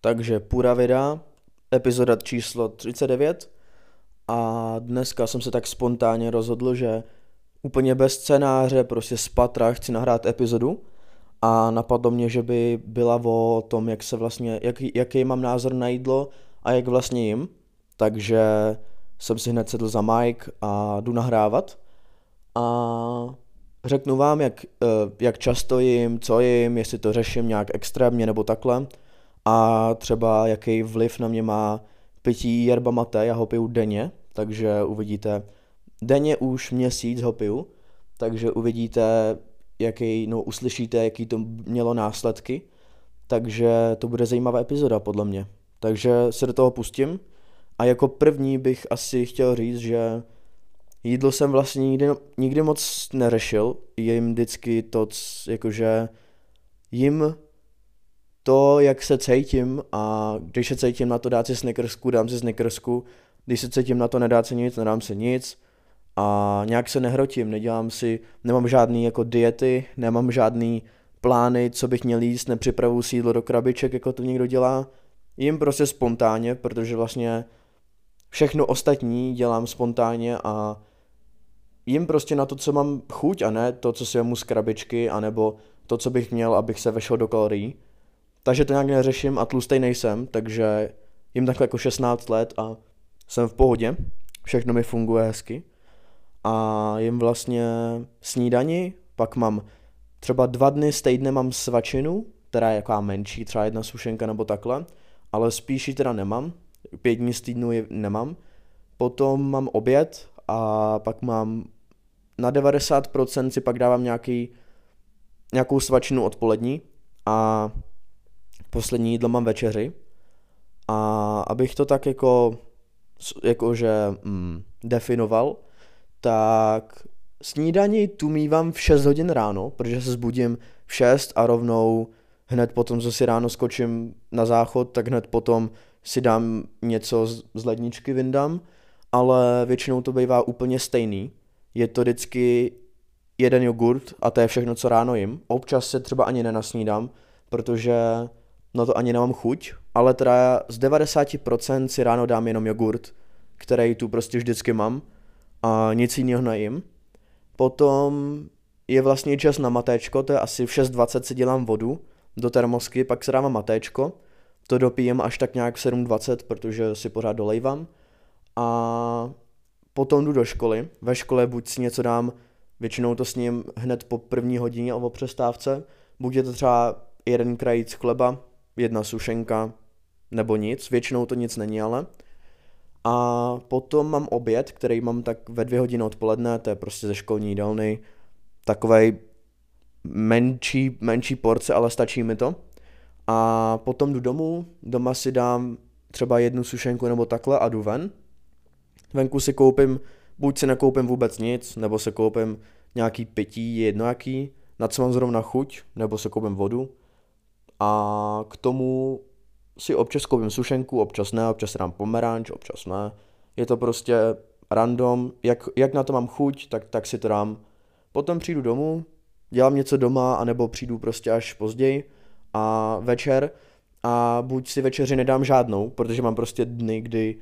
Takže Pura Vida, epizoda číslo 39 a dneska jsem se tak spontánně rozhodl, že úplně bez scénáře, prostě z patra chci nahrát epizodu. A napadlo mě, že by byla o tom, jak se vlastně, jak, jaký mám názor na jídlo a jak vlastně jim. Takže jsem si hned sedl za mic a jdu nahrávat. A řeknu vám, jak, eh, jak často jim, co jim, jestli to řeším nějak extrémně nebo takhle a třeba jaký vliv na mě má pití yerba mate, já ho piju denně, takže uvidíte, denně už měsíc ho piju, takže uvidíte, jaký, no uslyšíte, jaký to mělo následky, takže to bude zajímavá epizoda podle mě. Takže se do toho pustím. A jako první bych asi chtěl říct, že jídlo jsem vlastně nikdy, nikdy moc neřešil, jim vždycky to, jakože jim to, jak se cítím a když se cítím na to dát si snickersku, dám si snickersku, když se cítím na to nedát si nic, nedám si nic. A nějak se nehrotím, nedělám si, nemám žádný jako diety, nemám žádný plány, co bych měl jíst, nepřipravu si do krabiček, jako to někdo dělá, jim prostě spontánně, protože vlastně všechno ostatní dělám spontánně a jim prostě na to, co mám chuť a ne to, co si vemu z krabičky, anebo to, co bych měl, abych se vešel do kalorií. Takže to nějak neřeším a tlustej nejsem, takže jim takhle jako 16 let a jsem v pohodě, všechno mi funguje hezky. A jim vlastně snídani, pak mám třeba dva dny z týdne mám svačinu, která je jaká menší, třeba jedna sušenka nebo takhle, ale spíš ji teda nemám, pět dní z týdnu ji nemám. Potom mám oběd a pak mám na 90% si pak dávám nějaký, nějakou svačinu odpolední a poslední jídlo mám večeři. A abych to tak jako, jakože mm, definoval, tak snídaní tu mývám v 6 hodin ráno, protože se zbudím v 6 a rovnou hned potom, co si ráno skočím na záchod, tak hned potom si dám něco z ledničky, vyndám, ale většinou to bývá úplně stejný. Je to vždycky jeden jogurt a to je všechno, co ráno jim. Občas se třeba ani nenasnídám, protože na to ani nemám chuť, ale teda z 90% si ráno dám jenom jogurt, který tu prostě vždycky mám a nic jiného nejím. Potom je vlastně čas na matéčko, to je asi v 6.20 si dělám vodu do termosky, pak se dávám matéčko, to dopijem až tak nějak v 7.20, protože si pořád dolejvám. A potom jdu do školy. Ve škole buď si něco dám, většinou to s ním hned po první hodině o přestávce, buď je to třeba jeden krajíc chleba, jedna sušenka, nebo nic, většinou to nic není ale. A potom mám oběd, který mám tak ve dvě hodiny odpoledne, to je prostě ze školní jídelny, takovej menší, menší porce, ale stačí mi to. A potom jdu domů, doma si dám třeba jednu sušenku nebo takhle a jdu ven. Venku si koupím, buď si nekoupím vůbec nic, nebo se koupím nějaký pití, jedno jaký, na co mám zrovna chuť, nebo se koupím vodu. A k tomu si občas koupím sušenku, občas ne, občas dám pomeranč, občas ne. Je to prostě random, jak, jak na to mám chuť, tak, tak si to dám. Potom přijdu domů, dělám něco doma, anebo přijdu prostě až později a večer a buď si večeři nedám žádnou, protože mám prostě dny, kdy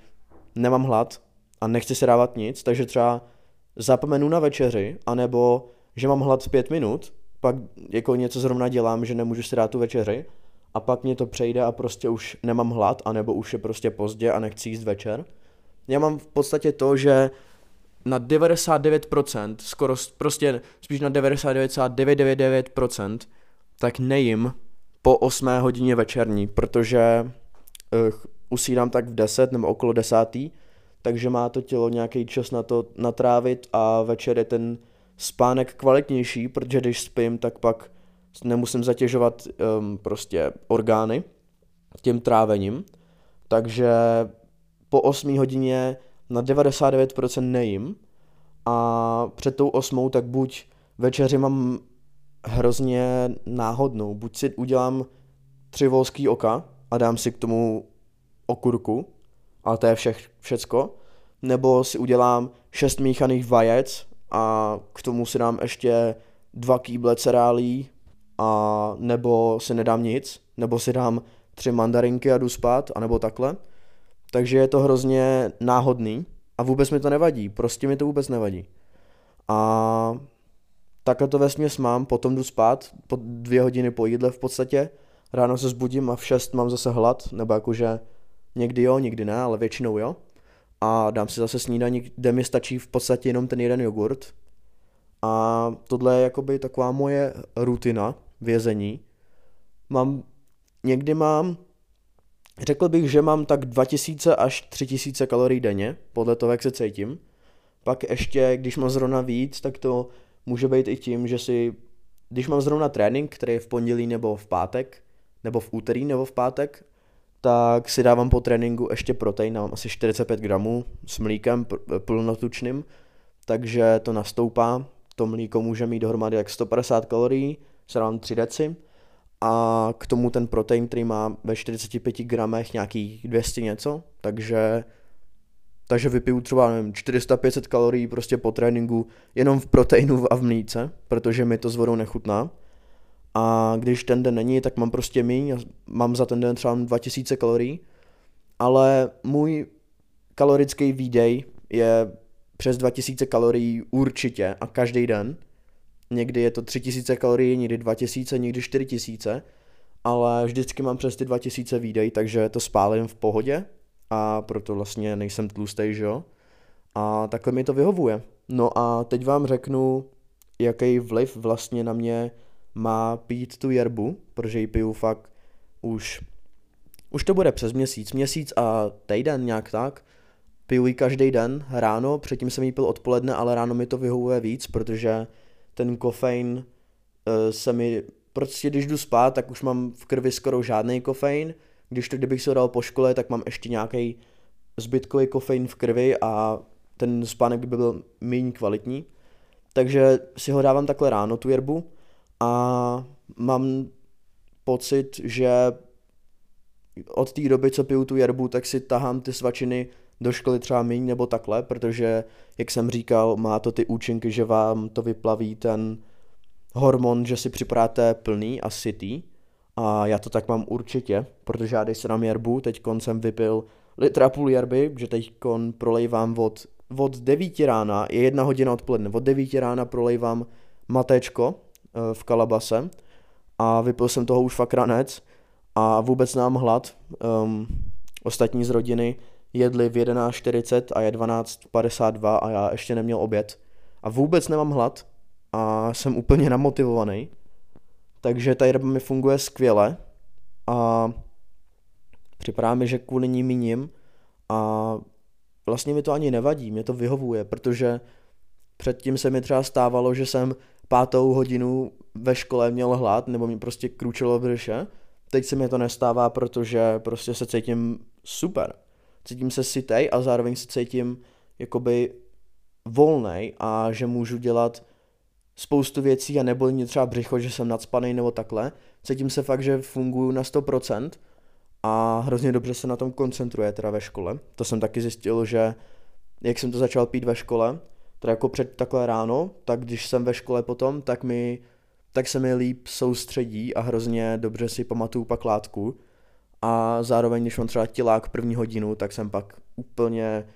nemám hlad a nechci se dávat nic, takže třeba zapomenu na večeři, anebo že mám hlad pět minut, pak jako něco zrovna dělám, že nemůžu si dát tu večeři a pak mě to přejde a prostě už nemám hlad, anebo už je prostě pozdě a nechci jíst večer. Já mám v podstatě to, že na 99%, skoro prostě spíš na 99,999%, tak nejím po 8 hodině večerní, protože uh, usínám tak v 10 nebo okolo 10, takže má to tělo nějaký čas na to natrávit a večer je ten spánek kvalitnější, protože když spím, tak pak nemusím zatěžovat um, prostě orgány tím trávením. Takže po 8 hodině na 99% nejím a před tou osmou tak buď večeři mám hrozně náhodnou, buď si udělám tři volský oka a dám si k tomu okurku, ale to je všech, všecko, nebo si udělám šest míchaných vajec a k tomu si dám ještě dva kýble cerálí a nebo si nedám nic, nebo si dám tři mandarinky a jdu spát, anebo takhle. Takže je to hrozně náhodný a vůbec mi to nevadí, prostě mi to vůbec nevadí. A takhle to vesměs mám, potom jdu spát, po dvě hodiny po jídle v podstatě, ráno se zbudím a v šest mám zase hlad, nebo jakože někdy jo, někdy ne, ale většinou jo. A dám si zase snídaní, kde mi stačí v podstatě jenom ten jeden jogurt. A tohle je jakoby taková moje rutina vězení. Mám, někdy mám, řekl bych, že mám tak 2000 až 3000 kalorií denně, podle toho, jak se cítím. Pak ještě, když mám zrovna víc, tak to může být i tím, že si, když mám zrovna trénink, který je v pondělí nebo v pátek, nebo v úterý nebo v pátek, tak si dávám po tréninku ještě protein, mám asi 45 gramů s mlíkem plnotučným, takže to nastoupá. To mlíko může mít dohromady jak 150 kalorií, se dám 3 deci a k tomu ten protein, který má ve 45 gramech nějakých 200 něco, takže takže vypiju třeba, nevím, 400-500 kalorií prostě po tréninku jenom v proteinu a v mlíce, protože mi to s vodou nechutná. A když ten den není, tak mám prostě míň, mám za ten den třeba 2000 kalorií, ale můj kalorický výdej je přes 2000 kalorií určitě a každý den. Někdy je to 3000 kalorií, někdy 2000, někdy 4000, ale vždycky mám přes ty 2000 výdej, takže to spálím v pohodě a proto vlastně nejsem tlustý, že jo? A takhle mi to vyhovuje. No a teď vám řeknu, jaký vliv vlastně na mě má pít tu jerbu, protože ji piju fakt už, už to bude přes měsíc, měsíc a týden nějak tak. Piju ji každý den ráno, předtím jsem ji pil odpoledne, ale ráno mi to vyhovuje víc, protože ten kofein uh, se mi, prostě když jdu spát, tak už mám v krvi skoro žádný kofein, když to kdybych se dal po škole, tak mám ještě nějaký zbytkový kofein v krvi a ten spánek by byl méně kvalitní. Takže si ho dávám takhle ráno, tu jerbu, a mám pocit, že od té doby, co piju tu jerbu, tak si tahám ty svačiny do školy třeba míň nebo takhle, protože, jak jsem říkal, má to ty účinky, že vám to vyplaví ten hormon, že si připadáte plný a sytý. A já to tak mám určitě, protože já když se dám jerbu, teď jsem vypil litra půl jerby, že teď prolejvám od, od 9 rána, je jedna hodina odpoledne, od 9 rána prolejvám matečko, v Kalabase a vypil jsem toho už fakt ranec a vůbec nám hlad. Um, ostatní z rodiny jedli v 11.40 a je 12.52 a já ještě neměl oběd. A vůbec nemám hlad a jsem úplně namotivovaný. Takže ta jerba mi funguje skvěle a připadá mi, že kvůli ní míním a vlastně mi to ani nevadí, mě to vyhovuje, protože předtím se mi třeba stávalo, že jsem pátou hodinu ve škole měl hlad, nebo mi prostě kručilo v břiše. Teď se mi to nestává, protože prostě se cítím super. Cítím se sytej a zároveň se cítím jakoby volnej a že můžu dělat spoustu věcí a nebolí mě třeba břicho, že jsem nadspaný nebo takhle. Cítím se fakt, že funguju na 100% a hrozně dobře se na tom koncentruje teda ve škole. To jsem taky zjistil, že jak jsem to začal pít ve škole, teda jako před takhle ráno, tak když jsem ve škole potom, tak mi tak se mi líp soustředí a hrozně dobře si pamatuju pak látku. A zároveň, když mám třeba tělák první hodinu, tak jsem pak úplně,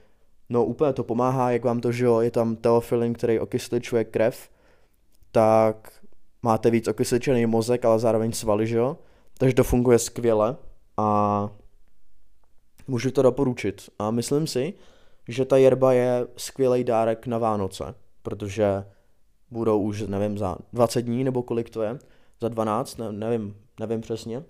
no úplně to pomáhá, jak vám to, že jo, je tam teofilin, který okysličuje krev, tak máte víc okysličený mozek, ale zároveň svaly, že jo, takže to funguje skvěle a můžu to doporučit. A myslím si, že ta jerba je skvělý dárek na Vánoce, protože budou už, nevím, za 20 dní nebo kolik to je, za 12, ne, nevím, nevím přesně,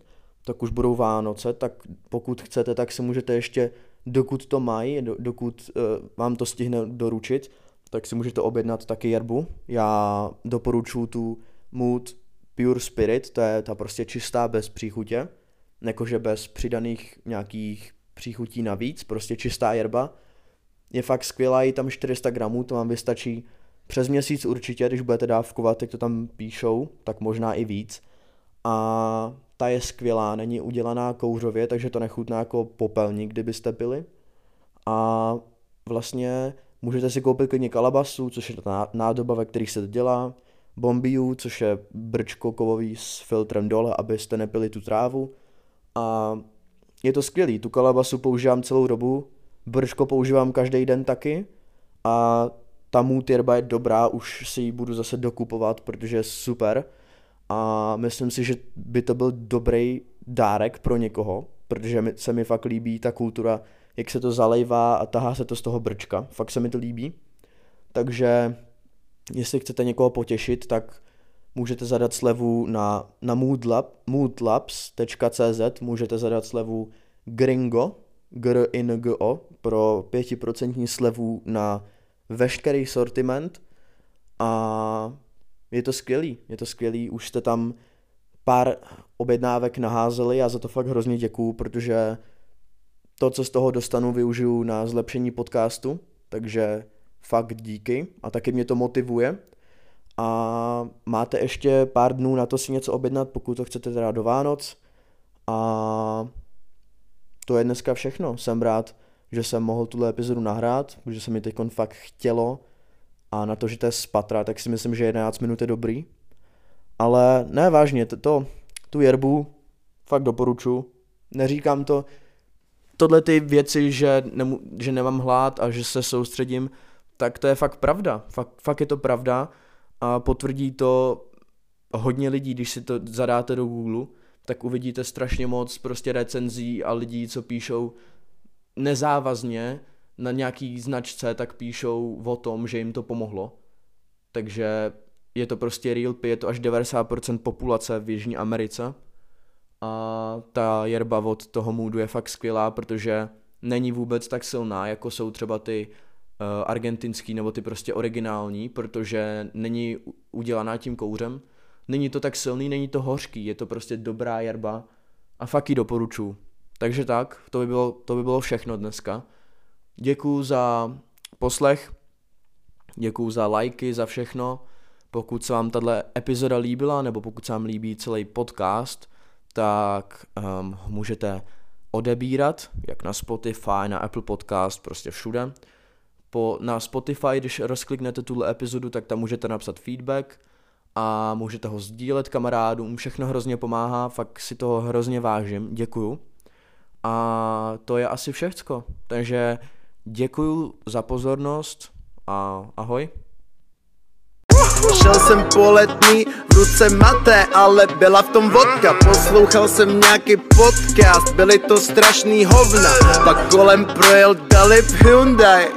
tak už budou Vánoce, tak pokud chcete, tak si můžete ještě, dokud to mají, do, dokud uh, vám to stihne doručit, tak si můžete objednat taky jerbu. Já doporučuji tu Mood Pure Spirit, to je ta prostě čistá bez příchutě, jakože bez přidaných nějakých příchutí navíc, prostě čistá jerba, je fakt skvělá, je tam 400 gramů, to vám vystačí přes měsíc určitě, když budete dávkovat, jak to tam píšou, tak možná i víc. A ta je skvělá, není udělaná kouřově, takže to nechutná jako popelník, kdybyste pili. A vlastně můžete si koupit klidně kalabasu, což je ta nádoba, ve kterých se to dělá, bombiu, což je brčko kovový s filtrem dole, abyste nepili tu trávu. a je to skvělý. Tu kalabasu používám celou dobu, brško používám každý den taky a ta mood jerba je dobrá, už si ji budu zase dokupovat, protože je super. A myslím si, že by to byl dobrý dárek pro někoho, protože se mi fakt líbí ta kultura, jak se to zalejvá a tahá se to z toho brčka, fakt se mi to líbí. Takže jestli chcete někoho potěšit, tak můžete zadat slevu na, na moodlab, moodlabs.cz, můžete zadat slevu gringo, g i n g o pro 5% slevu na veškerý sortiment a je to skvělý, je to skvělý, už jste tam pár objednávek naházeli, já za to fakt hrozně děkuju, protože to, co z toho dostanu, využiju na zlepšení podcastu, takže fakt díky a taky mě to motivuje. A máte ještě pár dnů na to si něco objednat, pokud to chcete teda do Vánoc. A to je dneska všechno. Jsem rád, že jsem mohl tuhle epizodu nahrát, protože se mi teď fakt chtělo a na to, že to je z patra, tak si myslím, že 11 minut je dobrý. Ale ne, vážně, to, to tu jerbu fakt doporučuji. Neříkám to, tohle ty věci, že, nemu, že nemám hlad a že se soustředím, tak to je fakt pravda. Fakt, fakt je to pravda a potvrdí to hodně lidí, když si to zadáte do Google, tak uvidíte strašně moc prostě recenzí a lidí, co píšou nezávazně na nějaký značce, tak píšou o tom, že jim to pomohlo. Takže je to prostě real je to až 90% populace v Jižní Americe a ta jerba od toho moodu je fakt skvělá, protože není vůbec tak silná, jako jsou třeba ty uh, argentinský nebo ty prostě originální, protože není udělaná tím kouřem. Není to tak silný, není to hořký, je to prostě dobrá jerba a fakt ji doporučuji. Takže tak, to by bylo, to by bylo všechno dneska. Děkuju za poslech, děkuju za lajky, za všechno. Pokud se vám tahle epizoda líbila, nebo pokud se vám líbí celý podcast, tak um, můžete odebírat, jak na Spotify, na Apple Podcast, prostě všude. Po, na Spotify, když rozkliknete tuhle epizodu, tak tam můžete napsat feedback a můžete ho sdílet kamarádům, všechno hrozně pomáhá, fakt si toho hrozně vážím, děkuju. A to je asi všechno, takže děkuju za pozornost a ahoj. Šel jsem po letní, v ruce maté, ale byla v tom vodka Poslouchal jsem nějaký podcast, byly to strašný hovna Pak kolem projel Dalip Hyundai